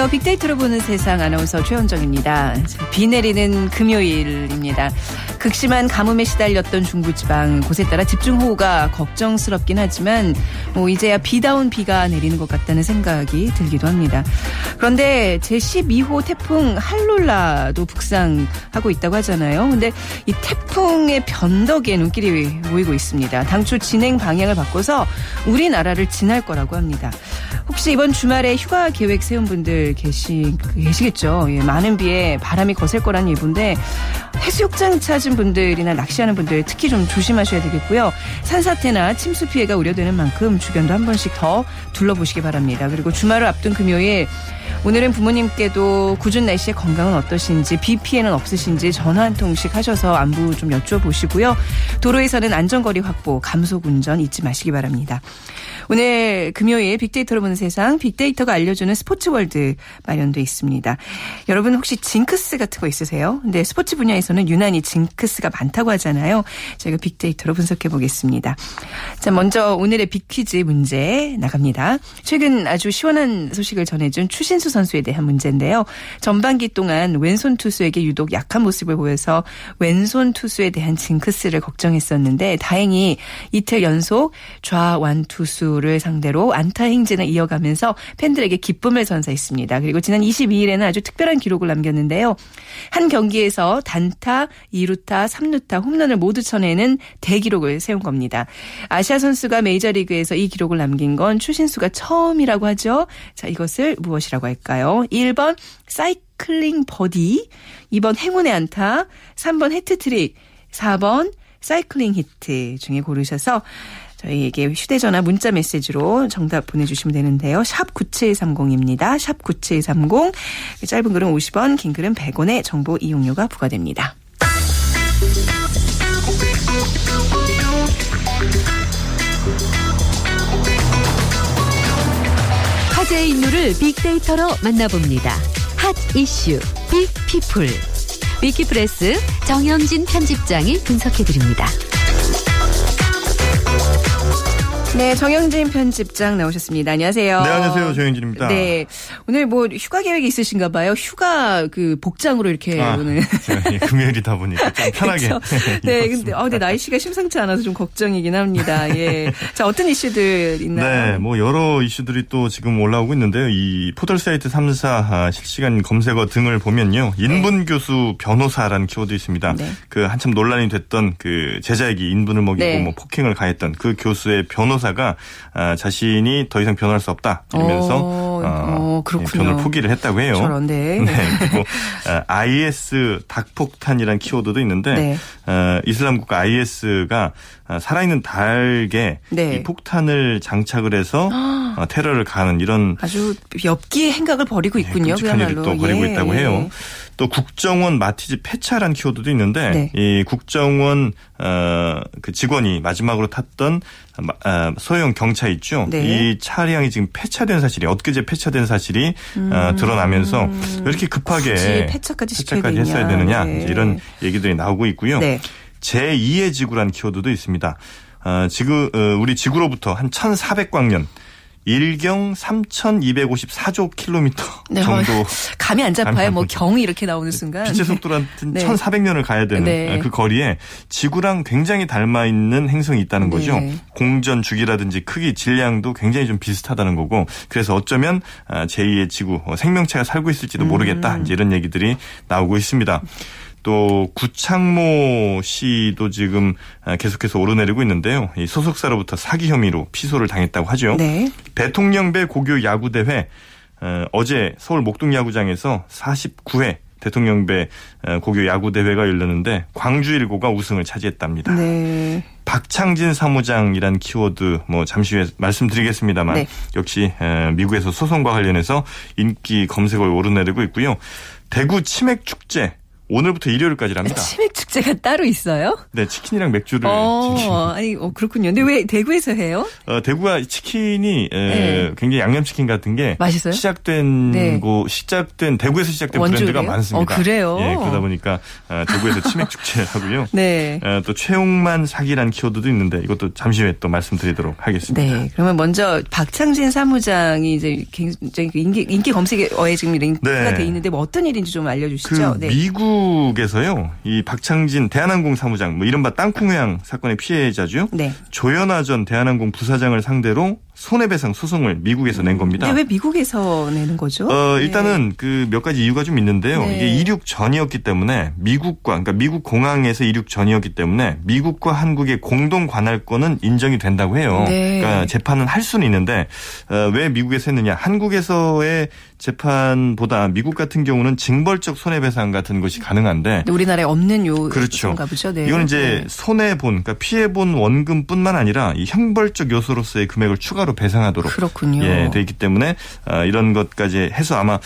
안녕하세요. 빅데이터로 보는 세상 아나운서 최현정입니다. 비 내리는 금요일입니다. 극심한 가뭄에 시달렸던 중부지방 곳에 따라 집중호우가 걱정스럽긴 하지만 뭐 이제야 비다운 비가 내리는 것 같다는 생각이 들기도 합니다. 그런데 제12호 태풍 할룰라도 북상하고 있다고 하잖아요. 근데 이 태풍의 변덕에 눈길이 모이고 있습니다. 당초 진행 방향을 바꿔서 우리나라를 지날 거라고 합니다. 혹시 이번 주말에 휴가 계획 세운 분들 계시, 계시겠죠? 예, 많은 비에 바람이 거셀 거라는 예보인데 해수욕장 찾은 분들이나 낚시하는 분들 특히 좀 조심하셔야 되겠고요. 산사태나 침수 피해가 우려되는 만큼 주변도 한 번씩 더 둘러보시기 바랍니다. 그리고 주말을 앞둔 금요일 오늘은 부모님께도 궂은 날씨에 건강은 어떠신지 비 피해는 없으신지 전화 한 통씩 하셔서 안부 좀 여쭤보시고요. 도로에서는 안전거리 확보, 감속 운전 잊지 마시기 바랍니다. 오늘 금요일 빅데이터로 보는 세상 빅데이터가 알려주는 스포츠월드 마련돼 있습니다. 여러분 혹시 징크스 같은 거 있으세요? 근데 스포츠 분야에서는 유난히 징크스가 많다고 하잖아요. 저희가 빅데이터로 분석해 보겠습니다. 자 먼저 오늘의 빅퀴즈 문제 나갑니다. 최근 아주 시원한 소식을 전해준 추신수 선수에 대한 문제인데요. 전반기 동안 왼손 투수에게 유독 약한 모습을 보여서 왼손 투수에 대한 징크스를 걱정했었는데 다행히 이틀 연속 좌완 투수 를 상대로 안타 행진을 이어가면서 팬들에게 기쁨을 선사했습니다. 그리고 지난 22일에는 아주 특별한 기록을 남겼는데요. 한 경기에서 단타, 2루타, 3루타 홈런을 모두 쳐내는 대기록을 세운 겁니다. 아시아 선수가 메이저리그에서 이 기록을 남긴 건 추신수가 처음이라고 하죠. 자, 이것을 무엇이라고 할까요? 1번 사이클링 버디, 2번 행운의 안타, 3번 해트트릭, 4번 사이클링 히트 중에 고르셔서 저희에게 휴대전화 문자 메시지로 정답 보내주시면 되는데요. 샵 9730입니다. 샵 9730. 짧은 글은 50원, 긴 글은 100원의 정보 이용료가 부과됩니다. 화제의 인물을 빅데이터로 만나봅니다. 핫 이슈 빅피플. 위키프레스 정영진 편집장이 분석해드립니다. 네, 정영진 편집장 나오셨습니다. 안녕하세요. 네, 안녕하세요. 정영진입니다. 네. 오늘 뭐 휴가 계획이 있으신가 봐요. 휴가 그 복장으로 이렇게 아, 오늘. 제가 금요일이다 보니까 좀 편하게. 네, 근데 어, 근데 날씨가 심상치 않아서 좀 걱정이긴 합니다. 예. 자, 어떤 이슈들 있나요? 네, 뭐 여러 이슈들이 또 지금 올라오고 있는데요. 이 포털 사이트 3사 아, 실시간 검색어 등을 보면요. 인분 교수 변호사라는 키워드 있습니다. 네. 그 한참 논란이 됐던 그 제자에게 인분을 먹이고 네. 뭐 폭행을 가했던 그 교수의 변호사 가 아, 자신이 더 이상 변호할 수 없다 이러면서 어, 어, 그렇군요. 변호를 포기를 했다고 해요. 저런, 네. 네, 그리고 아, IS 닭폭탄이라는 키워드도 있는데 네. 어, 이슬람 국가 IS가 살아있는 닭에 네. 이 폭탄을 장착을 해서 어, 테러를 가는 이런 아주 엽기의 행각을 벌이고 있군요. 끔찍한 일을 그야말로. 또 벌이고 예. 있다고 해요. 또 국정원 마티즈 폐차란 키워드도 있는데 네. 이 국정원 어, 그 직원이 마지막으로 탔던 마- 아, 소형 경차 있죠. 네. 이 차량이 지금 폐차된 사실이 엊그제 폐차된 사실이 어, 드러나면서 왜 이렇게 급하게 음. 폐차까지 되느냐. 했어야 되느냐 네. 이런 얘기들이 나오고 있고요. 네. 제2의 지구라는 키워드도 있습니다. 어, 지구, 어, 우리 지구로부터 한 1,400광년, 일경 3,254조 킬로미터 네, 정도 어, 감이 안 잡아요. 뭐안 경이 이렇게 나오는 순간. 빛의 속도로 한 네. 1,400년을 가야 되는 네. 그 거리에 지구랑 굉장히 닮아 있는 행성이 있다는 거죠. 네. 공전 주기라든지 크기, 질량도 굉장히 좀 비슷하다는 거고 그래서 어쩌면 아, 제2의 지구 어, 생명체가 살고 있을지도 모르겠다. 음. 이제 이런 얘기들이 나오고 있습니다. 또 구창모 씨도 지금 아, 계속해서 오르내리고 있는데요. 이 소속사로부터 사기 혐의로 피소를 당했다고 하죠. 네. 대통령배 고교 야구 대회 어, 어제 서울 목동 야구장에서 49회 대통령배 어, 고교 야구 대회가 열렸는데 광주 일고가 우승을 차지했답니다. 네. 박창진 사무장이란 키워드 뭐 잠시 후에 말씀드리겠습니다만 네. 역시 에, 미국에서 소송과 관련해서 인기 검색어에 오르내리고 있고요. 대구 치맥 축제 오늘부터 일요일까지랍니다. 치맥 축제가 따로 있어요? 네, 치킨이랑 맥주를 어. 아니, 어, 그렇군요. 근데 왜 대구에서 해요? 어, 대구가 치킨이 에, 네. 굉장히 양념치킨 같은 게 맛있어요? 시작된 네. 고 시작된 대구에서 시작된 원조예요? 브랜드가 많습니다. 어, 그래요? 예, 그러다 보니까 어, 대구에서 치맥 축제 하고요. 네. 어, 또 최홍만 사기란 키워드도 있는데 이것도 잠시 후에 또 말씀드리도록 하겠습니다. 네. 그러면 먼저 박창진 사무장이 이제 굉장히 그 인기, 인기 검색어에 지금 링크가 네. 돼 있는데 뭐 어떤 일인지 좀그 알려주시죠. 네. 미국 에서요, 이 박창진 대한항공 사무장, 뭐 이른바 땅콩 회항 사건의 피해자죠. 네. 조현아 전 대한항공 부사장을 상대로 손해배상 소송을 미국에서 낸 겁니다. 왜 미국에서 내는 거죠? 어, 네. 일단은 그몇 가지 이유가 좀 있는데요. 네. 이게 이륙 전이었기 때문에 미국과, 그러니까 미국 공항에서 이륙 전이었기 때문에 미국과 한국의 공동 관할권은 인정이 된다고 해요. 네. 그러니까 재판은 할 수는 있는데 어, 왜 미국에서 했느냐? 한국에서의 재판보다 미국 같은 경우는 징벌적 손해배상 같은 것이 가능한데 우리나라에 없는 요 그렇죠. 보죠. 네. 이건 이제 네. 손해 본, 그러니까 피해 본 원금뿐만 아니라 이 형벌적 요소로서의 금액을 추가로 배상하도록 그렇군요. 예, 돼 있기 때문에 아, 이런 것까지 해서 아마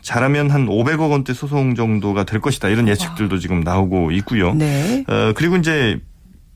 잘하면 한 500억 원대 소송 정도가 될 것이다 이런 예측들도 지금 나오고 있고요. 네. 어, 그리고 이제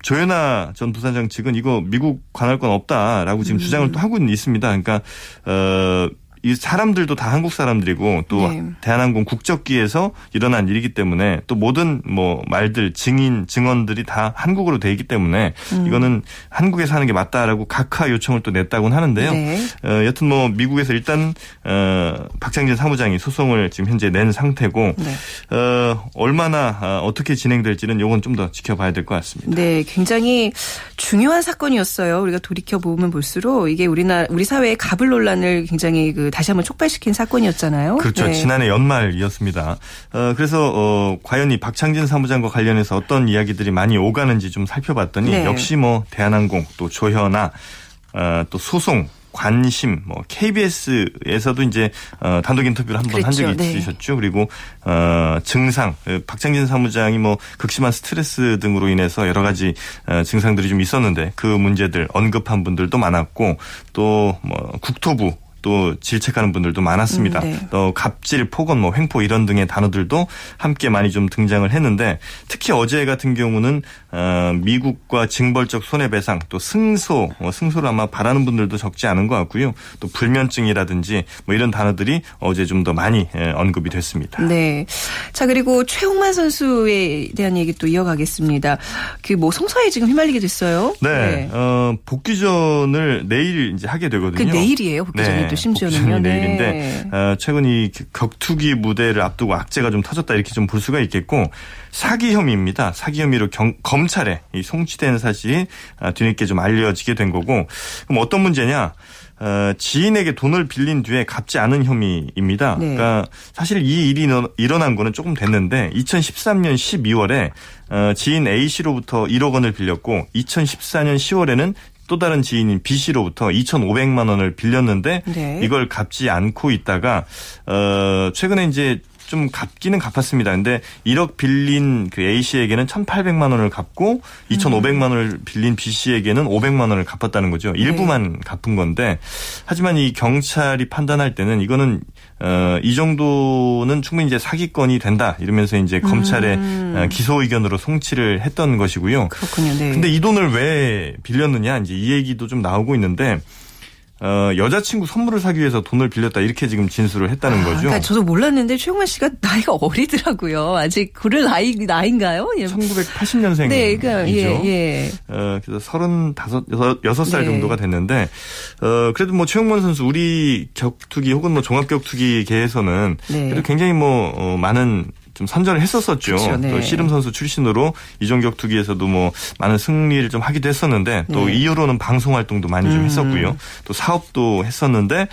조현아 전 부사장 측은 이거 미국 관할권 없다라고 지금 음. 주장을 또 하고 있습니다. 그러니까 어. 이 사람들도 다 한국 사람들이고 또 네. 대한항공 국적기에서 일어난 일이기 때문에 또 모든 뭐 말들 증인 증언들이 다 한국어로 돼 있기 때문에 음. 이거는 한국에서 하는 게 맞다라고 각하 요청을 또 냈다고는 하는데요. 네. 어, 여튼 뭐 미국에서 일단 어, 박창진 사무장이 소송을 지금 현재 낸 상태고 네. 어, 얼마나 어, 어떻게 진행될지는 요건 좀 더 지켜봐야 될 것 같습니다. 네, 굉장히 중요한 사건이었어요. 우리가 돌이켜 보면 볼수록 이게 우리나 우리 사회의 가불 논란을 굉장히 그 다시 한번 촉발시킨 사건이었잖아요. 그렇죠. 네. 지난해 연말이었습니다. 어, 그래서 어, 과연 이 박창진 사무장과 관련해서 어떤 이야기들이 많이 오가는지 좀 살펴봤더니 네. 역시 뭐 대한항공 또 조현아 어, 또 소송 관심, 뭐 KBS에서도 이제 어, 단독 인터뷰를 한번한 적이. 네. 있으셨죠. 그리고 어, 증상, 어, 박창진 사무장이 뭐 극심한 스트레스 등으로 인해서 여러 가지 어, 증상들이 좀 있었는데 그 문제들 언급한 분들도 많았고 또 뭐 국토부 또 질책하는 분들도 많았습니다. 음, 네. 또 갑질, 폭언, 뭐 횡포 이런 등의 단어들도 함께 많이 좀 등장을 했는데 특히 어제 같은 경우는 어, 미국과 징벌적 손해배상 또 승소, 뭐 승소를 아마 바라는 분들도 적지 않은 것 같고요. 또 불면증이라든지 뭐 이런 단어들이 어제 좀 더 많이 예, 언급이 됐습니다. 네. 자, 그리고 최홍만 선수에 대한 얘기 또 이어가겠습니다. 그 뭐 성사에 지금 휘말리게 됐어요. 네, 어, 복귀전을 내일 이제 하게 그 되거든요. 내일이에요. 복귀전이 네, 또 심지어는요. 복귀전이 네. 내일인데 어, 최근 이 격투기 무대를 앞두고 악재가 좀 터졌다 이렇게 좀 볼 수가 있겠고 사기 혐의입니다. 사기 혐의로 경- 검찰에 이 송치된 사실이 아, 뒤늦게 좀 알려지게 된 거고 그럼 어떤 문제냐? 어, 지인에게 돈을 빌린 뒤에 갚지 않은 혐의입니다. 네. 그러니까 사실 이 일이 일어- 일어난 거는 조금 됐는데 2013년 12월에 어, 지인 A 씨로부터 1억 원을 빌렸고 2014년 10월에는 또 다른 지인인 B 씨로부터 2,500만 원을 빌렸는데 네. 이걸 갚지 않고 있다가 어 최근에 이제 좀 갚기는 갚았습니다. 근데 1억 빌린 그 A 씨에게는 1,800만 원을 갚고 2,500만 원을 빌린 B 씨에게는 500만 원을 갚았다는 거죠. 일부만 갚은 건데 하지만 이 경찰이 판단할 때는 이거는 어, 이 정도는 충분히 이제 사기건이 된다 이러면서 이제 검찰에 어, 기소 의견으로 송치를 했던 것이고요. 그렇군요. 네. 근데 이 돈을 왜 빌렸느냐 이제 이 얘기도 좀 나오고 있는데 어, 여자친구 선물을 사기 위해서 돈을 빌렸다 이렇게 지금 진술을 했다는 아, 거죠. 그러니까 저도 몰랐는데 최홍만 씨가 나이가 어리더라고요. 아직 그럴 나이 나인가요? 예. 1980년생이죠. 네, 그러니까 예, 예. 어, 그래서 서른다섯, 여섯, 여섯 살 네. 정도가 됐는데, 어, 그래도 뭐 최용만 선수 우리 격투기 혹은 뭐 종합 격투기계에서는 네. 그래도 굉장히 뭐, 어, 많은 좀 선전을 했었었죠. 그쵸, 네. 또 씨름 선수 출신으로 이종격 투기에서도 뭐 많은 승리를 좀 하기도 했었는데 또 네. 이후로는 방송 활동도 많이 좀 음. 했었고요. 또 사업도 했었는데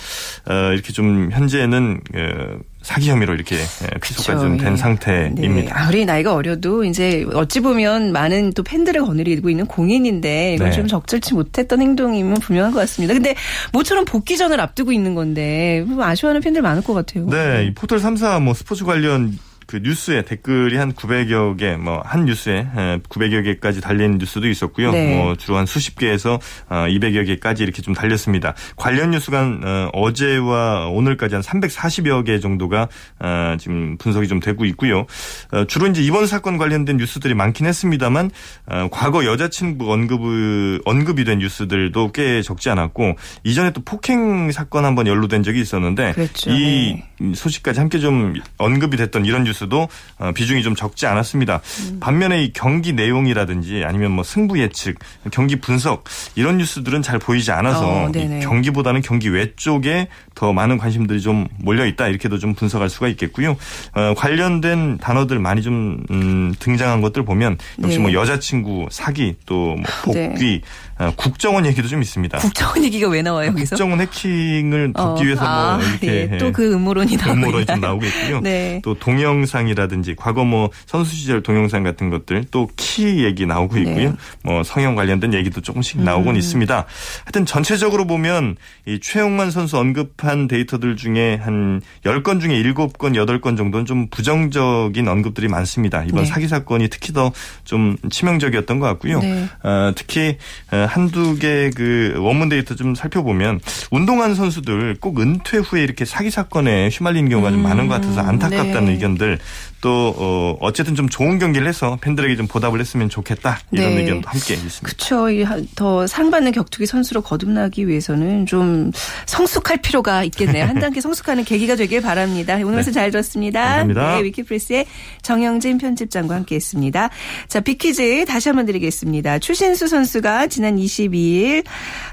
어, 이렇게 좀 현재는 어, 사기 혐의로 이렇게 예, 피소까지 좀된 예. 상태입니다. 네. 아무리 나이가 어려도 이제 어찌 보면 많은 또 팬들을 거느리고 있는 공인인데 이건 네. 좀 적절치 못했던 행동이면 분명한 것 같습니다. 근데 모처럼 복귀전을 앞두고 있는 건데 좀 아쉬워하는 팬들 많을 것 같아요. 네, 이 포털 3사 뭐 스포츠 관련 그 뉴스에 댓글이 한 900여 개, 뭐 한 뉴스에 900여 개까지 달린 뉴스도 있었고요. 네. 뭐 주로 한 수십 개에서 200여 개까지 이렇게 좀 달렸습니다. 관련 뉴스가 어, 어제와 오늘까지 한 340여 개 정도가 어, 지금 분석이 좀 되고 있고요. 어, 주로 이제 이번 사건 관련된 뉴스들이 많긴 했습니다만 과거 여자친구 언급 언급이 된 뉴스들도 꽤 적지 않았고 이전에 또 폭행 사건 한번 연루된 적이 있었는데 그랬죠. 이 네. 소식까지 함께 좀 언급이 됐던 이런 뉴스도 비중이 좀 적지 않았습니다. 음. 반면에 이 경기 내용이라든지 아니면 뭐 승부 예측, 경기 분석 이런 뉴스들은 잘 보이지 않아서 어. 경기보다는 경기 외쪽에 더 많은 관심들이 좀 몰려 있다 이렇게도 좀 분석할 수가 있겠고요. 어, 관련된 단어들 많이 좀 음, 등장한 것들 보면 역시 네. 뭐 여자친구 사기 또뭐 네. 복귀 어, 국정원 얘기도 좀 있습니다. 국정원 얘기가 왜 나와요 여기서? 국정원 해킹을 덮기 어, 위해서 아, 뭐 이렇게 예, 또그 음모론이 나오고 음모론이 좀? 나오고 있고요. 네. 또 동영상이라든지 과거 뭐 선수 시절 동영상 같은 것들 또 키 얘기 나오고 있고요. 네. 음. 뭐 성형 관련된 얘기도 조금씩 나오곤 있습니다. 하여튼 전체적으로 보면 이 최용만 선수 언급한 데이터들 중에 한 10건 중에 7건, 8건 정도는 좀 부정적인 언급들이 많습니다. 이번 네. 사기 사건이 특히 더 좀 치명적이었던 것 같고요. 네. 어, 특히 어, 한두 개 그 원문 데이터 좀 살펴보면 운동한 선수들 꼭 은퇴 후에 이렇게 사기 사건에 휘말리는 경우가 좀 많은 것 같아서 안타깝다는 네. 의견들 또 어, 어쨌든 좀 좋은 경기를 해서 팬들에게 좀 보답을 했으면 좋겠다 이런 네. 의견도 함께 있습니다. 그렇죠. 더 상받는 격투기 선수로 거듭나기 위해서는 좀 성숙할 필요가 있겠네요. 한 단계 성숙하는 계기가 되길 바랍니다. 오늘 말씀 잘 들었습니다. 감사합니다. 네, 위키프레스의 정영진 편집장과 함께했습니다. 자, 빅퀴즈 다시 한번 드리겠습니다. 추신수 선수가 지난 22일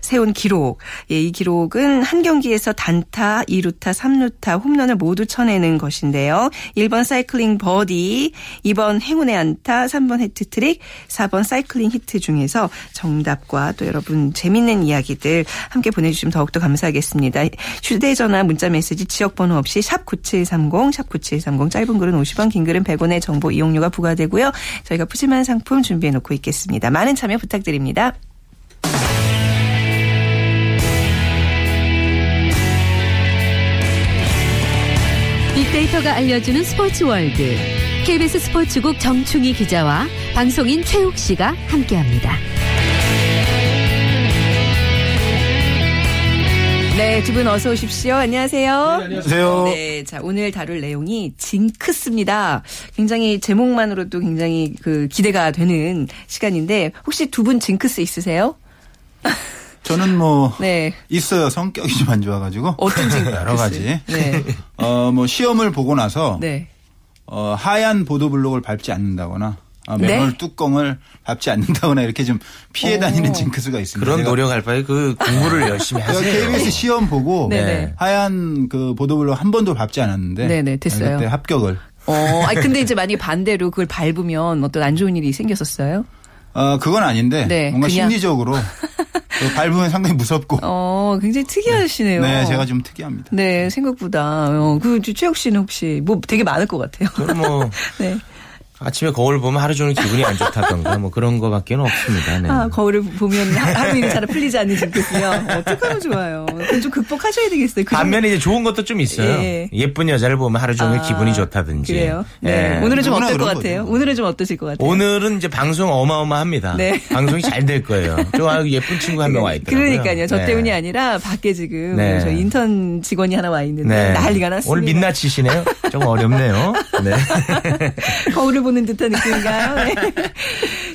세운 기록. 예, 이 기록은 한 경기에서 단타, 2루타, 3루타 홈런을 모두 쳐내는 것인데요. 1번 사이클링 버디, 2번 행운의 안타, 3번 해트트릭, 4번 사이클링 히트 중에서 정답과 또 여러분 재밌는 이야기들 함께 보내주시면 더욱더 감사하겠습니다. 휴대전화 문자메시지 지역번호 없이 샵 9730, 샵 9730 짧은 글은 50원, 긴 글은 100원의 정보 이용료가 부과되고요. 저희가 푸짐한 상품 준비해놓고 있겠습니다. 많은 참여 부탁드립니다. 빅데이터가 알려주는 스포츠 월드. KBS 스포츠국 정충희 기자와 방송인 최욱 씨가 함께합니다. 네, 두 분 어서 오십시오. 안녕하세요. 안녕하세요. 네, 자 오늘 다룰 내용이 징크스입니다. 굉장히 제목만으로도 굉장히 그 기대가 되는 시간인데 혹시 두 분 징크스 있으세요? 저는 뭐 네, 있어요. 성격이 좀 안 좋아가지고 어떤 징크스? 여러 가지. 네, 어뭐 시험을 보고 나서 네. 어 하얀 보도블록을 밟지 않는다거나 어, 네? 맨홀 뚜껑을 밟지 않는다거나 이렇게 좀 피해 다니는 징크스가 있습니다. 그런 노력할 바에 그 공부를 열심히 하세요. KBS 시험 보고 네네. 하얀 그 보도블록 한 번도 밟지 않았는데 네네, 됐어요. 그때 합격을. 어, 아니 근데 이제 만약 반대로 그걸 밟으면 어떤 안 좋은 일이 생겼었어요? 어 그건 아닌데 네, 뭔가 그냥- 심리적으로 그 밟으면 상당히 무섭고. 어, 굉장히 특이하시네요. 네, 제가 좀 특이합니다. 네, 생각보다. 어, 그, 최욱 씨는 혹시 뭐 되게 많을 것 같아요. 저는 뭐 네. 아침에 거울 보면 하루 종일 기분이 안 좋다던가 뭐 그런 거밖에 는 없습니다. 네. 아, 거울을 보면 하- 하루 일이 잘 풀리지 않는 징크스요. 어떡하면 좋아요. 좀 극복하셔야 되겠어요. 그 반면에 이제 좋은 것도 좀 있어요. 예. 예. 쁜 여자를 보면 하루 종일 아, 기분이 좋다든지. 그래요? 네. 예. 오늘은 좀 어떨 것 같아요? 거죠. 오늘은 좀 어떠실 것 같아요? 오늘은 이제 방송 어마어마합니다. 네. 방송이 잘 될 거예요. 저 아유 예쁜 친구 한 명 와 있더라고요. 그러니까요. 저 네. 때문이 아니라 밖에 지금 네. 저 인턴 직원이 하나 와 있는데 네. 난리가 났습니다. 오늘 민낯이시네요. 좀 어렵네요. 네. 거울을 보는 듯한 느낌인가요? 네.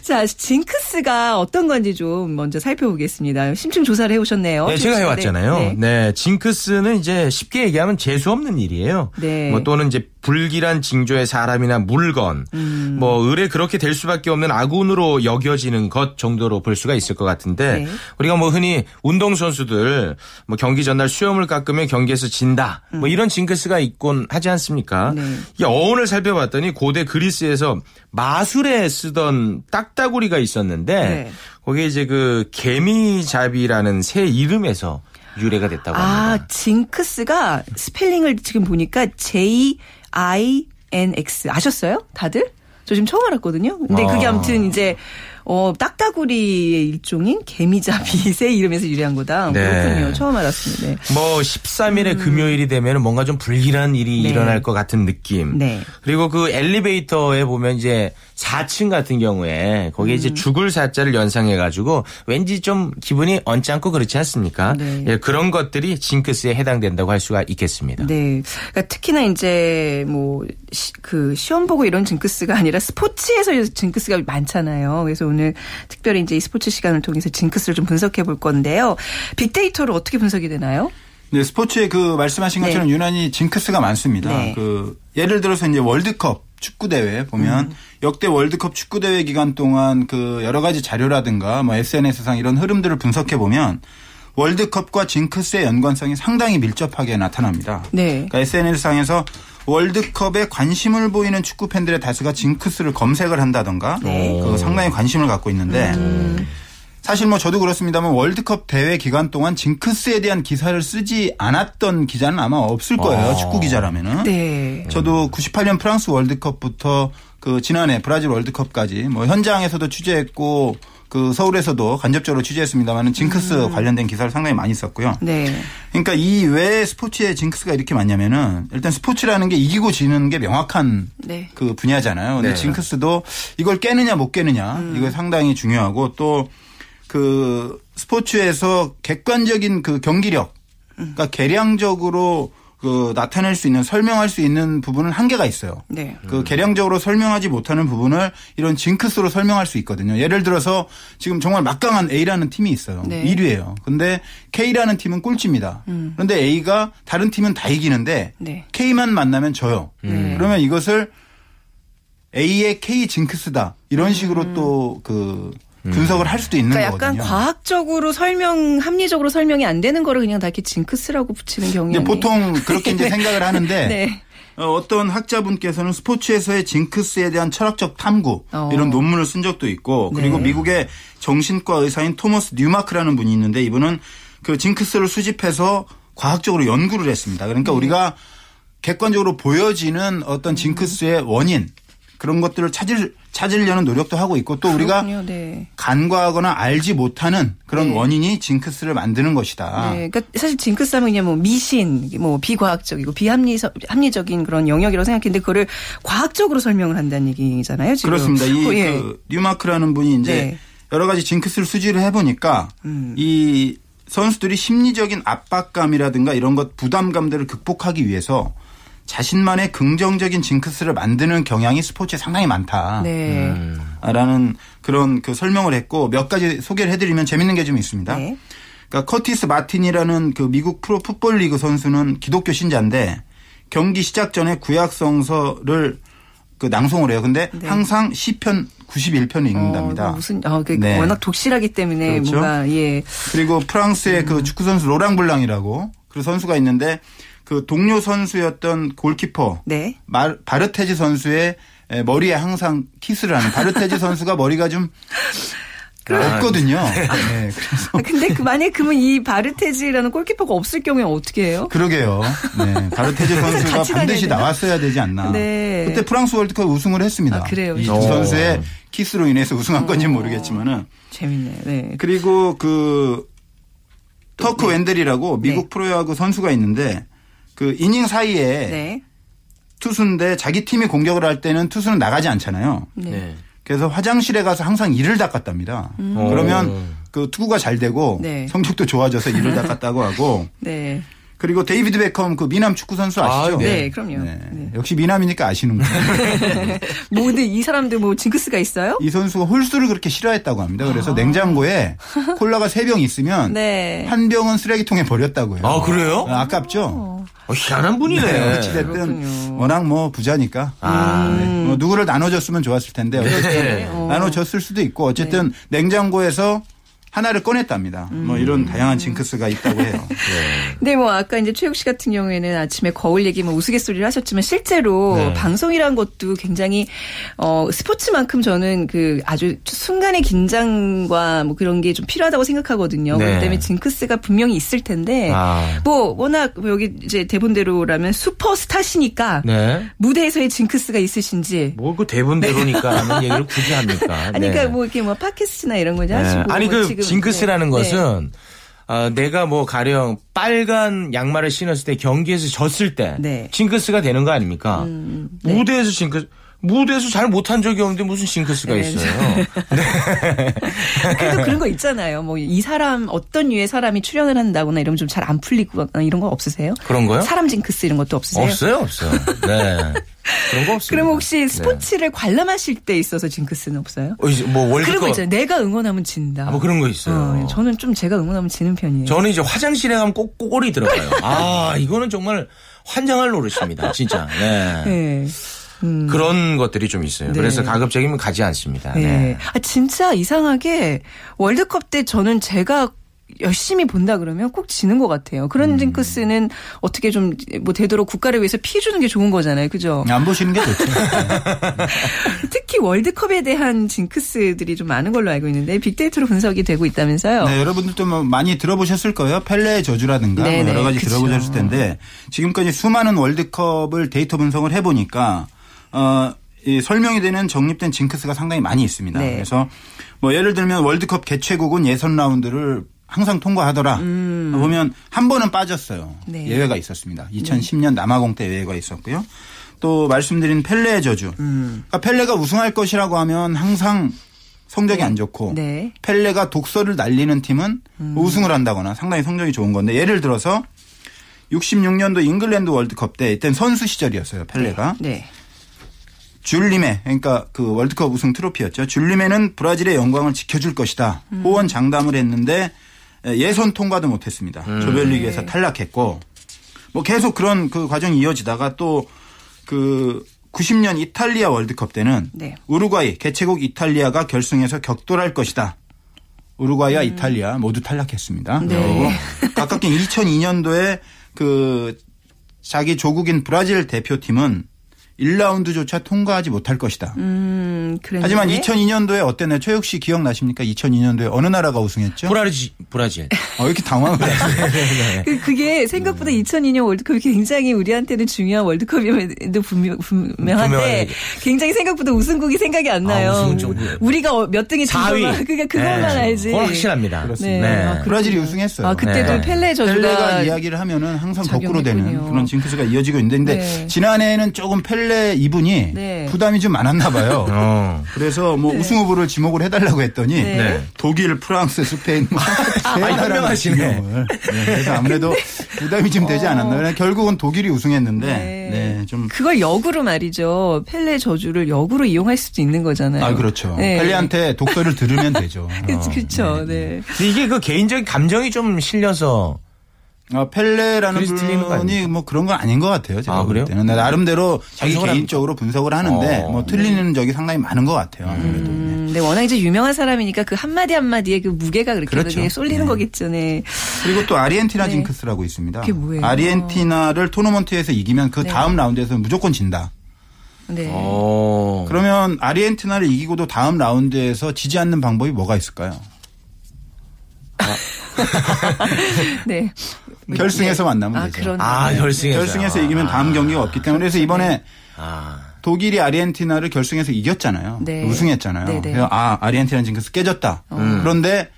자, 징크스가 어떤 건지 좀 먼저 살펴보겠습니다. 심층 조사를 해오셨네요. 네, 제가 해왔잖아요. 네. 네. 징크스는 이제 쉽게 얘기하면 재수 없는 일이에요. 네. 뭐 또는 이제 불길한 징조의 사람이나 물건, 음. 뭐 을에 그렇게 될 수밖에 없는 아군으로 여겨지는 것 정도로 볼 수가 있을 것 같은데 네. 우리가 뭐 흔히 운동 선수들 뭐 경기 전날 수염을 깎으면 경기에서 진다, 뭐 이런 징크스가 있곤 하지 않습니까? 네. 이 어원을 살펴봤더니 고대 그리스에서 마술에 쓰던 딱따구리가 있었는데 네. 거기에 이제 그 개미잡이라는 새 이름에서 유래가 됐다고 아, 합니다. 징크스가 스펠링을 지금 보니까 J I N X 아셨어요? 다들? 저 지금 처음 알았거든요. 근데 그게 아. 아무튼 이제 어, 딱따구리의 일종인 개미잡이새 이름에서 유래한 거다. 네. 그렇군요. 처음 알았습니다. 네. 뭐 13일에 금요일이 되면 뭔가 좀 불길한 일이 음. 네. 일어날 것 같은 느낌. 네. 그리고 그 엘리베이터에 보면 이제 4층 같은 경우에 거기에 음. 이제 죽을 사자를 연상해 가지고 왠지 좀 기분이 언짢고 그렇지 않습니까? 네. 예, 그런 것들이 징크스에 해당된다고 할 수가 있겠습니다. 네. 그러니까 특히나 이제 뭐 그 시험 보고 이런 징크스가 아니라 스포츠에서 징크스가 많잖아요. 그래서 오늘 특별히 이제 이 스포츠 시간을 통해서 징크스를 좀 분석해 볼 건데요. 빅데이터로 어떻게 분석이 되나요? 네, 스포츠에 그 말씀하신 네. 것처럼 유난히 징크스가 많습니다. 네. 그 예를 들어서 이제 월드컵 축구 대회 보면 음. 역대 월드컵 축구 대회 기간 동안 그 여러 가지 자료라든가 뭐 SNS상 이런 흐름들을 분석해 보면 월드컵과 징크스의 연관성이 상당히 밀접하게 나타납니다. 네. 그러니까 SNS상에서 월드컵에 관심을 보이는 축구 팬들의 다수가 징크스를 검색을 한다던가 네. 그 상당히 관심을 갖고 있는데 음. 사실 뭐 저도 그렇습니다만 월드컵 대회 기간 동안 징크스에 대한 기사를 쓰지 않았던 기자는 아마 없을 거예요. 아. 축구 기자라면은. 네. 저도 98년 프랑스 월드컵부터 그 지난해 브라질 월드컵까지 뭐 현장에서도 취재했고 그 서울에서도 간접적으로 취재했습니다만은 징크스 관련된 기사를 상당히 많이 썼고요. 네. 그러니까 이 왜 스포츠에 징크스가 이렇게 많냐면은 일단 스포츠라는 게 이기고 지는 게 명확한 네. 그 분야잖아요. 근데 네. 징크스도 이걸 깨느냐 못 깨느냐 이거 상당히 중요하고 또 그 스포츠에서 객관적인 그 경기력 그러니까 계량적으로 그 나타낼 수 있는 설명할 수 있는 부분은 한계가 있어요. 네. 그 계량적으로 설명하지 못하는 부분을 이런 징크스로 설명할 수 있거든요. 예를 들어서 지금 정말 막강한 A라는 팀이 있어요. 네. 1위예요. 근데 K라는 팀은 꼴찌입니다. 그런데 A가 다른 팀은 다 이기는데 네. K만 만나면 져요. 그러면 이것을 A의 K 징크스다. 이런 식으로 또그 분석을 할 수도 있는 음. 그러니까 약간 거거든요. 과학적으로 설명, 합리적으로 설명이 안 되는 거를 그냥 다 이렇게 징크스라고 붙이는 경향이. 보통 그렇게 이제 생각을 하는데 네. 어, 어떤 학자분께서는 스포츠에서의 징크스에 대한 철학적 탐구 어. 이런 논문을 쓴 적도 있고 그리고 네. 미국의 정신과 의사인 토머스 뉴마크라는 분이 있는데 이분은 그 징크스를 수집해서 과학적으로 연구를 했습니다. 그러니까 네. 우리가 객관적으로 보여지는 어떤 징크스의 원인 그런 것들을 찾을 찾으려는 노력도 하고 있고 또 우리가. 네. 간과하거나 알지 못하는 그런 네. 원인이 징크스를 만드는 것이다. 네, 그러니까 사실 징크스 하면 그냥 뭐 미신, 뭐 비과학적이고 비합리 합리적인 그런 영역이라고 생각했는데 그거를 과학적으로 설명을 한다는 얘기잖아요. 지금. 그렇습니다. 이 어, 예. 그 뉴마크라는 분이 이제 네. 여러 가지 징크스를 수지를 해보니까 음. 이 선수들이 심리적인 압박감이라든가 이런 것 부담감들을 극복하기 위해서 자신만의 긍정적인 징크스를 만드는 경향이 스포츠에 상당히 많다. 네. 라는 그런 그 설명을 했고 몇 가지 소개를 해드리면 재밌는 게 좀 있습니다. 네. 그러니까 커티스 마틴이라는 그 미국 프로 풋볼 리그 선수는 기독교 신자인데 경기 시작 전에 구약 성서를 그 낭송을 해요. 근데 네. 항상 시편 91편을 읽는답니다. 어, 무슨 어, 그 네. 워낙 독실하기 때문에 그렇죠. 뭔가 예. 그리고 프랑스의 그 축구 선수 로랑 블랑이라고 그 선수가 있는데 그 동료 선수였던 골키퍼 네. 말- 바르테즈 선수의 에, 머리에 항상 키스를 하는 바르테즈 선수가 머리가 좀 없거든요. 네, 그래서 아, 근데 그 만약에 그러면 이 바르테즈라는 골키퍼가 없을 경우에 어떻게 해요? 그러게요. 네, 바르테즈 선수가 반드시? 나왔어야 되지 않나. 네. 그때 프랑스 월드컵 우승을 했습니다. 아, 그래요? 이두 오. 선수의 키스로 인해서 우승한 건지 는 모르겠지만은 재밌네요. 네. 그리고 그 터크 웬델이라고 미국 네. 프로야구 선수가 있는데 그 이닝 사이에 네. 투수인데 자기 팀이 공격을 할 때는 투수는 나가지 않잖아요. 네. 네. 그래서 화장실에 가서 항상 이를 닦았답니다. 음. 그러면 오. 그 투구가 잘 되고 네. 성적도 좋아져서 이를 닦았다고 하고 네. 그리고 데이비드 베컴 그 미남 축구 선수 아시죠? 아, 네, 그럼요. 네. 네. 역시 미남이니까 아시는군요. 뭐 근데 이 사람들 뭐 징크스가 있어요? 이 선수가 홀수를 그렇게 싫어했다고 합니다. 그래서 냉장고에 콜라가 세 병 있으면 아. 네. 한 병은 쓰레기통에 버렸다고요. 아, 그래요? 아, 아깝죠? 어, 희한한 분이네. 네, 어찌됐든 그렇군요. 워낙 뭐 부자니까 아. 네. 뭐 누구를 나눠줬으면 좋았을 텐데 어쨌든 네. 어. 나눠줬을 수도 있고 어쨌든 냉장고에서 하나를 꺼냈답니다. 뭐 이런 다양한 징크스가 있다고 해요. 네, 뭐 아까 이제 최욱 씨 같은 경우에는 아침에 거울 얘기 뭐 우스갯소리를 하셨지만 실제로 네. 방송이란 것도 굉장히 어 스포츠만큼 저는 그 아주 순간의 긴장과 뭐 그런 게 좀 필요하다고 생각하거든요. 네. 그렇기 때문에 징크스가 분명히 있을 텐데 아. 뭐 워낙 뭐 여기 이제 대본대로라면 슈퍼스타시니까 네. 무대에서의 징크스가 있으신지 뭐 그 대본대로니까라는 얘기를 굳이 합니까? 아니 네. 그러니까 뭐 이렇게 뭐 팟캐스트나 이런 거 이제 네. 하시고 아니 뭐그 징크스라는 네. 것은 어, 내가 뭐 가령 빨간 양말을 신었을 때 경기에서 졌을 때 네. 징크스가 되는 거 아닙니까? 음, 네. 무대에서 징크스 무대에서 잘 못한 적이 없는데 무슨 징크스가 네. 있어요? 그래도 그런 거 있잖아요. 뭐 이 사람 어떤 류의 사람이 출연을 한다거나 이러면 좀 잘 안 풀리고 이런 거 없으세요? 그런 거요? 사람 징크스 이런 것도 없으세요? 없어요, 없어요. 네. 그런 거 없습니다. 그럼 혹시 네. 스포츠를 관람하실 때 있어서 징크스는 없어요? 어, 이제 뭐 그런 거 월드컵 있잖아요. 내가 응원하면 진다. 아, 뭐 그런 거 있어요. 어, 저는 좀 제가 응원하면 지는 편이에요. 저는 이제 화장실에 가면 꼭 꼬리 들어가요. 아, 이거는 정말 환장할 노릇입니다. 진짜. 네. 네. 음. 그런 것들이 좀 있어요. 네. 그래서 가급적이면 가지 않습니다. 네. 네. 아, 진짜 이상하게 월드컵 때 저는 제가 열심히 본다 그러면 꼭 지는 것 같아요. 그런 음. 징크스는 어떻게 좀 뭐 되도록 국가를 위해서 피해 주는 게 좋은 거잖아요. 그죠? 안 보시는 게 좋죠. 특히 월드컵에 대한 징크스들이 좀 많은 걸로 알고 있는데 빅데이터로 분석이 되고 있다면서요. 네, 여러분들도 뭐 많이 들어보셨을 거예요. 펠레의 저주라든가 뭐 네네, 여러 가지 그쵸. 들어보셨을 텐데 지금까지 수많은 월드컵을 데이터 분석을 해보니까 어, 이 설명이 되는 정립된 징크스가 상당히 많이 있습니다. 네. 그래서 뭐 예를 들면 월드컵 개최국은 예선 라운드를 항상 통과하더라. 보면 한 번은 빠졌어요. 음. 네. 예외가 있었습니다. 2010년 남아공 때 예외가 있었고요. 또 말씀드린 펠레의 저주. 음. 그러니까 펠레가 우승할 것이라고 하면 항상 성적이 안 좋고 네. 펠레가 독서를 날리는 팀은 우승을 한다거나 상당히 성적이 좋은 건데 예를 들어서 66년도 잉글랜드 월드컵 때 이땐 선수 시절이었어요 펠레가 네. 줄리메 그러니까 그 월드컵 우승 트로피였죠 줄리메는 브라질의 영광을 지켜줄 것이다 호언 장담을 했는데 예선 통과도 못했습니다 조별리그에서 네. 탈락했고 뭐 계속 그런 그 과정이 이어지다가 또 그 90년 이탈리아 월드컵 때는 네. 우루과이 개최국 이탈리아가 결승에서 격돌할 것이다. 우루과이와 이탈리아 모두 탈락했습니다. 음. 네. 그리고 가깝게 2002년도에 그 자기 조국인 브라질 대표팀은 1라운드조차 통과하지 못할 것이다. 음. 하지만 2002년도에 어땠나요? 최욱 씨 기억나십니까? 2002년도에 어느 나라가 우승했죠? 브라질, 브라질. 어, 이렇게 당황을 하세요. 그, 그게 생각보다 2002년 월드컵이 굉장히 우리한테는 중요한 월드컵임에도 분명, 분명한데 분명하게. 굉장히 생각보다 우승국이 생각이 안 아, 나요. 우승은 좀- 우리가 어- 몇 등이 진 4위. 것만, 그게 그것만 네. 알지. 그건 확실합니다. 그렇습니다. 네. 아, 브라질이 우승했어요. 아, 그때도 네. 펠레 저주가 펠레가 이야기를 하면은 항상 거꾸로 되는. 그런 징크스가 이어지고 있는데 네. 지난해에는 조금 펠레 이분이 네. 부담이 좀 많았나 봐요. 어. 그래서 뭐 우승 후보를 지목을 해달라고 했더니 네. 네. 독일, 프랑스, 스페인 뭐 세 나라가 현명하시네. 지명을. 네, 그래서 아무래도 부담이 좀 되지 않았나. 그냥 결국은 독일이 우승했는데 네. 네, 좀 그걸 역으로 말이죠. 펠레 저주를 역으로 이용할 수도 있는 거잖아요. 아, 그렇죠. 네. 펠레한테 독서를 들으면 되죠. 그렇죠. 네. 이게 그 개인적인 감정이 좀 실려서 어, 펠레라는 분이? 뭐 그런 건 아닌 것 같아요. 제가 아, 볼 그래요? 때는 나름대로 자기 개인적으로 분석을 하는데 어. 뭐 틀리는 적이 상당히 많은 것 같아요. 아무래도. 네. 음, 근데 워낙 이제 유명한 사람이니까 그 한마디 한마디에 그 무게가 그렇게 그렇죠. 쏠리는 네. 거겠죠. 네. 그리고 또 아르헨티나 네. 징크스라고 있습니다. 그게 뭐예요? 아르헨티나를 토너먼트에서 이기면 그 네. 다음 라운드에서 무조건 진다. 네. 어. 그러면 아르헨티나를 이기고도 다음 라운드에서 지지 않는 방법이 뭐가 있을까요? 네. 결승에서 만나면 아, 되죠. 그런. 아, 결승에서. 결승에서 이기면 다음 경기가 없기 때문에 그래서 이번에 아. 독일이 아르헨티나를 결승에서 이겼잖아요. 네. 우승했잖아요. 네네. 그래서 아 아르헨티나 징크스 깨졌다. 그런데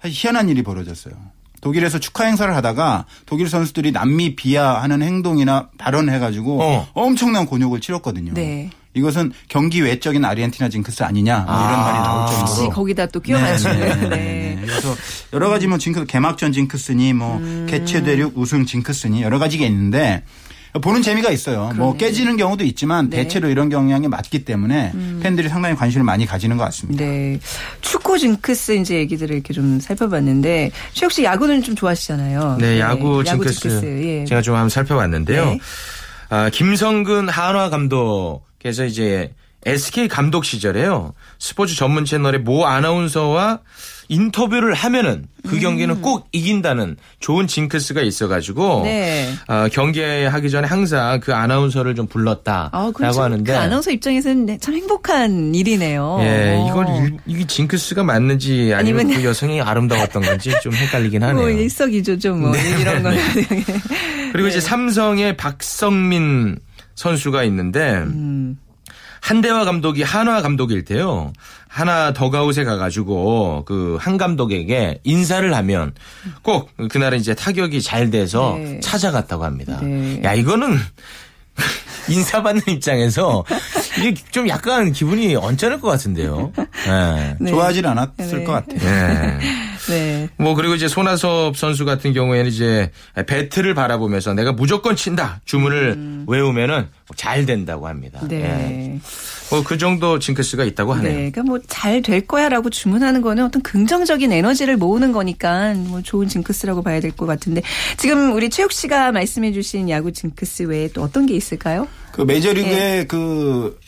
사실 희한한 일이 벌어졌어요. 독일에서 축하 행사를 하다가 독일 선수들이 남미 비하하는 행동이나 발언해가지고 어. 엄청난 곤욕을 치렀거든요. 네. 이것은 경기 외적인 아르헨티나 징크스 아니냐 뭐 이런 아. 말이 나올 정도로. 거기다 또 네, 끼워 네, 맞추는. 네, 네, 네. 네. 그래서 여러 가지 뭐 징크스 개막전 징크스니 뭐 음. 개최 대륙 우승 징크스니 여러 가지가 있는데 보는 재미가 있어요. 뭐 깨지는 경우도 있지만 네. 음. 대체로 이런 경향이 맞기 때문에 팬들이 상당히 관심을 많이 가지는 것 같습니다. 네. 축구 징크스 이제 얘기들을 이렇게 좀 살펴봤는데 최욱 씨 야구는 좀 좋아하시잖아요. 네, 야구 징크스. 예. 제가 좀 한번 살펴봤는데요. 네. 아, 김성근 한화 감독 께서 이제 SK 감독 시절에요. 스포츠 전문 채널의 모 아나운서와 인터뷰를 하면은 그 경기는 꼭 이긴다는 좋은 징크스가 있어가지고 네. 어, 경기하기 전에 항상 그 아나운서를 좀 불렀다라고 아. 하는데 그 아나운서 입장에서는 네, 참 행복한 일이네요. 예, 어. 이걸 일- 이게 징크스가 맞는지 아니면, 아니면- 그 여성이 아름다웠던 건지 좀 헷갈리긴 하네요. 뭐 일석이조죠, 뭐 이런 거. 그리고 네. 이제 삼성의 박성민 선수가 있는데 음. 한대화 감독이 한화 감독일 때요. 하나 더가웃에 가가지고 그 한 감독에게 인사를 하면 꼭 그날은 이제 타격이 잘 돼서 네. 찾아갔다고 합니다. 네. 야 이거는 인사받는 입장에서 이게 좀 약간 기분이 언짢을 것 같은데요. 네. 네. 좋아하진 않았을 네. 것 같아요. 네. 네. 뭐 그리고 이제 손아섭 선수 같은 경우에는 이제 배트를 바라보면서 내가 무조건 친다 주문을 외우면은 잘 된다고 합니다. 음. 네. 뭐그 정도 징크스가 있다고 하네요. 네. 그러니까 뭐 잘 될 거야라고 주문하는 거는 어떤 긍정적인 에너지를 모으는 거니까 뭐 좋은 징크스라고 봐야 될 것 같은데 지금 우리 최욱 씨가 말씀해 주신 야구 징크스 외에 또 어떤 게 있을까요? 그 메이저리그에 그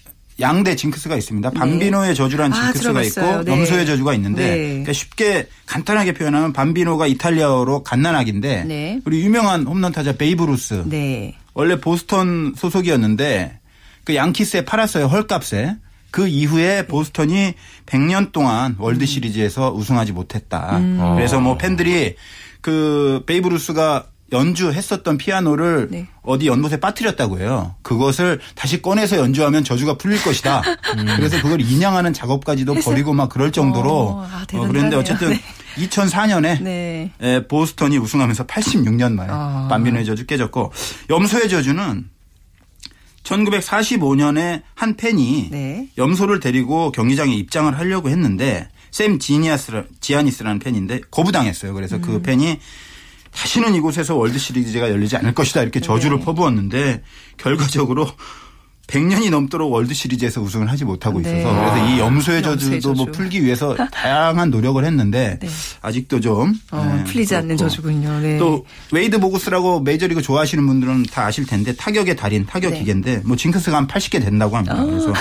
양대 징크스가 있습니다. 밤비노의 저주란 네. 아, 징크스가 들어봤어요. 있고 네. 염소의 저주가 있는데 네. 그러니까 쉽게 간단하게 표현하면 밤비노가 이탈리아어로 갓난아기인데 네. 우리 유명한 홈런 타자 베이브 루스 네. 원래 보스턴 소속이었는데 그 양키스에 팔았어요 헐값에 그 이후에 보스턴이 100년 동안 월드 음. 시리즈에서 우승하지 못했다. 그래서 뭐 팬들이 그 베이브 루스가 연주했었던 피아노를 네. 어디 연못에 빠뜨렸다고 해요. 그것을 다시 꺼내서 연주하면 저주가 풀릴 것이다. 그래서 그걸 인양하는 작업까지도 벌이고 막 그럴 정도로 어, 아, 어. 그런데 어쨌든 네. 2004년에 네. 에, 보스턴이 우승하면서 86년 만에 아. 밤비노의 저주 깨졌고 염소의 저주는 1945년에 한 팬이 네. 염소를 데리고 경기장에 입장을 하려고 했는데 샘 지니아스 지아니스라는 팬인데 거부당했어요. 그래서 음. 그 팬이 다시는 이곳에서 월드 시리즈가 열리지 않을 것이다 이렇게 저주를 네. 퍼부었는데 결과적으로 100년이 넘도록 월드 시리즈에서 우승을 하지 못하고 네. 있어서 그래서 이 염소의 염소의 저주도 뭐 저주. 풀기 위해서 다양한 노력을 했는데 네. 아직도 좀 어, 네, 풀리지 않는 그렇고. 저주군요. 네. 또 웨이드 보그스라고 메이저리그 좋아하시는 분들은 다 아실 텐데 타격의 달인 타격 네. 기계인데 뭐 징크스가 한 80개 된다고 합니다. 그래서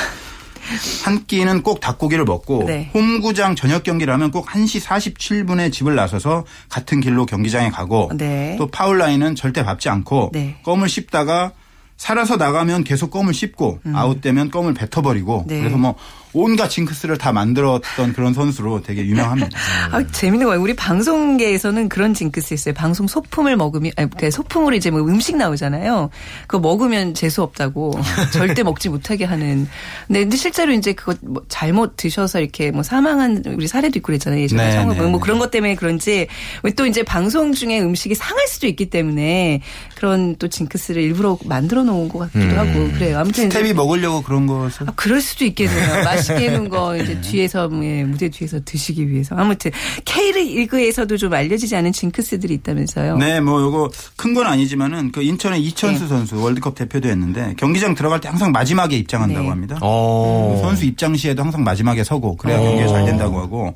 한 끼는 꼭 닭고기를 먹고 아. 네. 홈구장 저녁 경기를 하면 꼭 1시 47분에 집을 나서서 같은 길로 경기장에 가고 네. 또 파울라인은 절대 밟지 않고 네. 껌을 씹다가 살아서 나가면 계속 껌을 씹고 아웃되면 껌을 뱉어버리고 음. 네. 그래서 뭐 온갖 징크스를 다 만들었던 그런 선수로 되게 유명합니다. 아, 재밌는 거예요. 우리 방송계에서는 그런 징크스 있어요. 방송 소품을 먹으면, 아니, 그 소품으로 이제 뭐 음식 나오잖아요. 그거 먹으면 재수 없다고. 절대 먹지 못하게 하는. 네, 근데 실제로 이제 그거 뭐 잘못 드셔서 이렇게 뭐 사망한 우리 사례도 있고 그랬잖아요. 예전에 네, 네, 뭐 네. 그런 것 때문에 그런지 또 이제 방송 중에 음식이 상할 수도 있기 때문에 그런 또 징크스를 일부러 만들어 놓은 것 같기도 하고 그래요. 아무튼 스텝이 먹으려고 그런 것을 아, 그럴 수도 있겠네요. 맛 있게 해놓은 거 이제 뒤에서 예, 무대 뒤에서 드시기 위해서 아무튼 K리그에서도 좀 알려지지 않은 징크스들이 있다면서요. 네, 뭐 요거 큰 건 아니지만은 그 인천의 이천수 네. 선수 월드컵 대표도 했는데 경기장 들어갈 때 항상 마지막에 입장한다고 네. 합니다. 어. 선수 입장 시에도 항상 마지막에 서고 그래야 경기가 잘 된다고 하고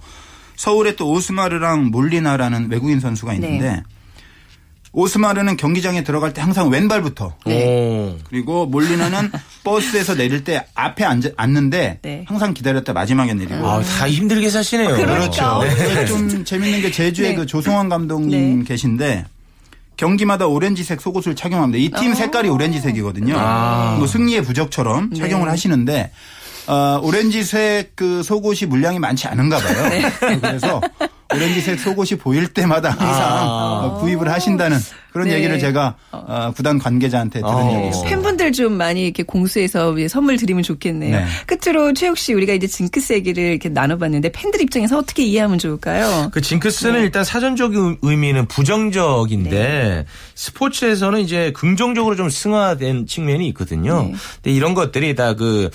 서울에 또 오스마르랑 몰리나라는 외국인 선수가 있는데 네. 오스마르는 경기장에 들어갈 때 항상 왼발부터 오. 그리고 몰리나는 버스에서 내릴 때 앞에 앉, 앉는데 네. 항상 기다렸다 마지막에 내리고 아, 다 힘들게 사시네요. 그러니까. 그래서 좀 재밌는 게 제주에 네. 그 조성환 감독님 네. 계신데 경기마다 오렌지색 속옷을 착용합니다. 이 팀 색깔이 오렌지색이거든요. 아. 뭐 승리의 부적처럼 착용을 네. 하시는데 어, 오렌지색 그 속옷이 물량이 많지 않은가 봐요. 네. 그래서 오렌지색 속옷이 보일 때마다 항상 아. 어, 구입을 하신다는 그런 네. 얘기를 제가 어, 구단 관계자한테 들은 어. 적이 있습니다. 팬분들 좀 많이 이렇게 공수해서 선물 드리면 좋겠네요. 네. 끝으로 최욱 씨 우리가 이제 징크스 얘기를 이렇게 나눠봤는데 팬들 입장에서 어떻게 이해하면 좋을까요? 그 징크스는 일단 사전적인 의미는 부정적인데 스포츠에서는 이제 긍정적으로 좀 승화된 측면이 있거든요. 네. 근데 이런 것들이 다 그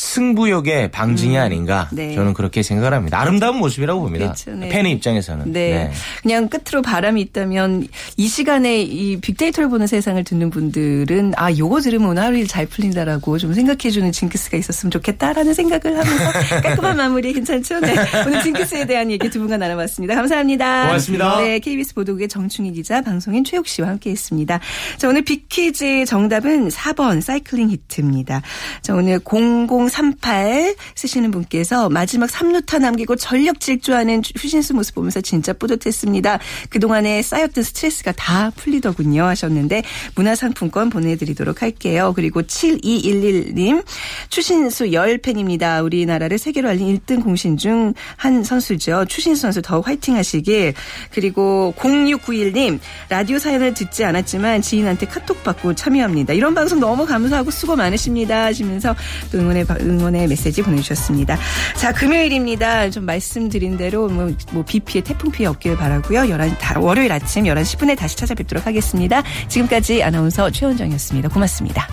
승부욕의 방증이 아닌가 네. 저는 그렇게 생각을 합니다. 아름다운 모습이라고 봅니다. 그렇죠. 네. 팬의 입장에서는. 네. 그냥 끝으로 바람이 있다면 이 시간에 이 빅데이터를 보는 세상을 듣는 분들은 아, 요거 들으면 오늘 하루 일 잘 풀린다라고 좀 생각해주는 징크스가 있었으면 좋겠다라는 생각을 하면서 깔끔한 마무리 괜찮죠? 네. 오늘 징크스에 대한 얘기 두 분과 나눠봤습니다. 감사합니다. 고맙습니다. 네. KBS 보도국의 정충희 기자, 방송인 최욱 씨와 함께 했습니다. 자, 오늘 빅퀴즈 정답은 4번 사이클링 히트입니다. 자, 오늘 00 1038 쓰시는 분께서 마지막 3루타 남기고 전력 질주하는 휴신수 모습 보면서 진짜 뿌듯했습니다. 그동안에 쌓였던 스트레스가 다 풀리더군요 하셨는데 문화상품권 보내드리도록 할게요. 그리고 7211님 추신수 10팬입니다. 우리나라를 세계로 알린 1등 공신 중 한 선수죠. 추신수 선수 더욱 화이팅 하시길. 그리고 0691님 라디오 사연을 듣지 않았지만 지인한테 카톡 받고 참여합니다. 이런 방송 너무 감사하고 수고 많으십니다 하시면서 또 응원의 응원의 메시지 보내주셨습니다. 자 금요일입니다. 좀 말씀드린 대로 뭐, 뭐 비 피해 태풍 피해 없기를 바라고요. 11 월요일 아침 11시 10분에 다시 찾아뵙도록 하겠습니다. 지금까지 아나운서 최원정이었습니다. 고맙습니다.